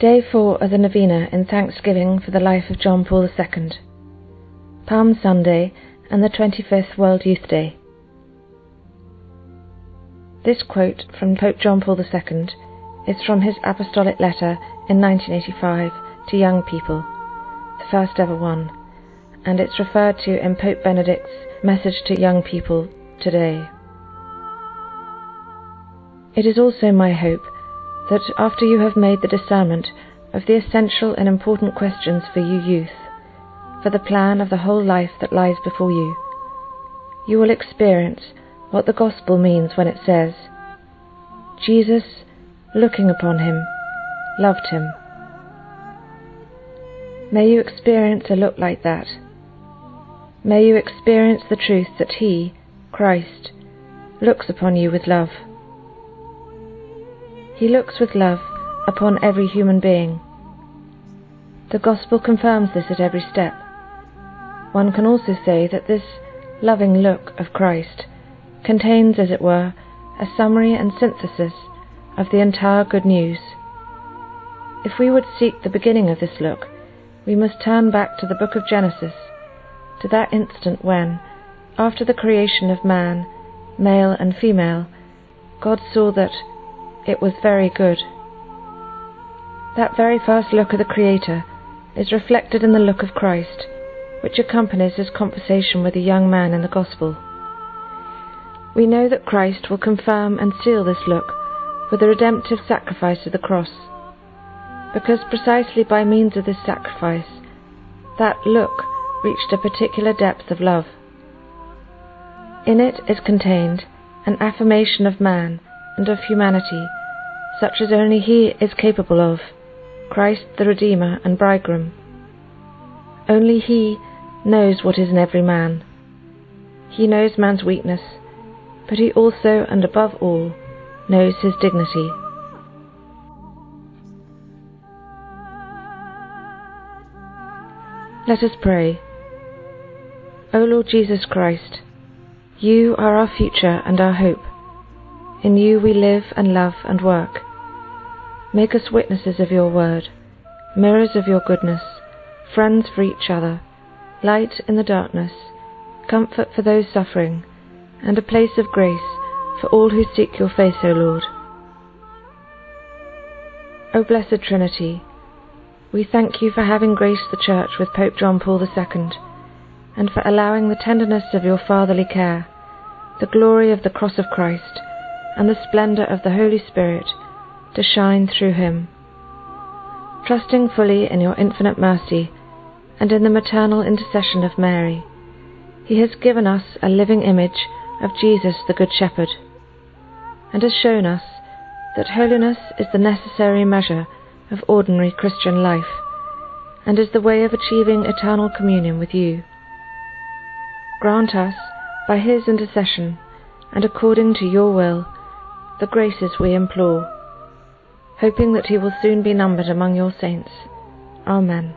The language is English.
Day 4 of the Novena in Thanksgiving for the life of John Paul II. Palm Sunday and the 25th World Youth Day. This quote from Pope John Paul II is from his apostolic letter in 1985 to young people, the first ever one, and it's referred to in Pope Benedict's message to young people today. It is also my hope that after you have made the discernment of the essential and important questions for you youth, for the plan of the whole life that lies before you, you will experience what the Gospel means when it says, Jesus, looking upon him, loved him. May you experience a look like that. May you experience the truth that He, Christ, looks upon you with love. He looks with love upon every human being. The Gospel confirms this at every step. One can also say that this loving look of Christ contains, as it were, a summary and synthesis of the entire good news. If we would seek the beginning of this look, we must turn back to the book of Genesis, to that instant when, after the creation of man, male and female, God saw that it was very good. That very first look of the Creator is reflected in the look of Christ, which accompanies his conversation with the young man in the Gospel. We know that Christ will confirm and seal this look with the redemptive sacrifice of the cross, because precisely by means of this sacrifice, that look reached a particular depth of love. In it is contained an affirmation of man and of humanity, such as only He is capable of, Christ the Redeemer and Bridegroom. Only He knows what is in every man. He knows man's weakness, but He also and above all knows his dignity. Let us pray. O Lord Jesus Christ, you are our future and our hope. In you we live and love and work. Make us witnesses of your word, mirrors of your goodness, friends for each other, light in the darkness, comfort for those suffering, and a place of grace for all who seek your face, O Lord. O Blessed Trinity, we thank you for having graced the Church with Pope John Paul II, and for allowing the tenderness of your fatherly care, the glory of the cross of Christ, and the splendour of the Holy Spirit to shine through him. Trusting fully in your infinite mercy and in the maternal intercession of Mary, he has given us a living image of Jesus the Good Shepherd, and has shown us that holiness is the necessary measure of ordinary Christian life, and is the way of achieving eternal communion with you. Grant us, by his intercession, and according to your will, the graces we implore, hoping that he will soon be numbered among your saints. Amen.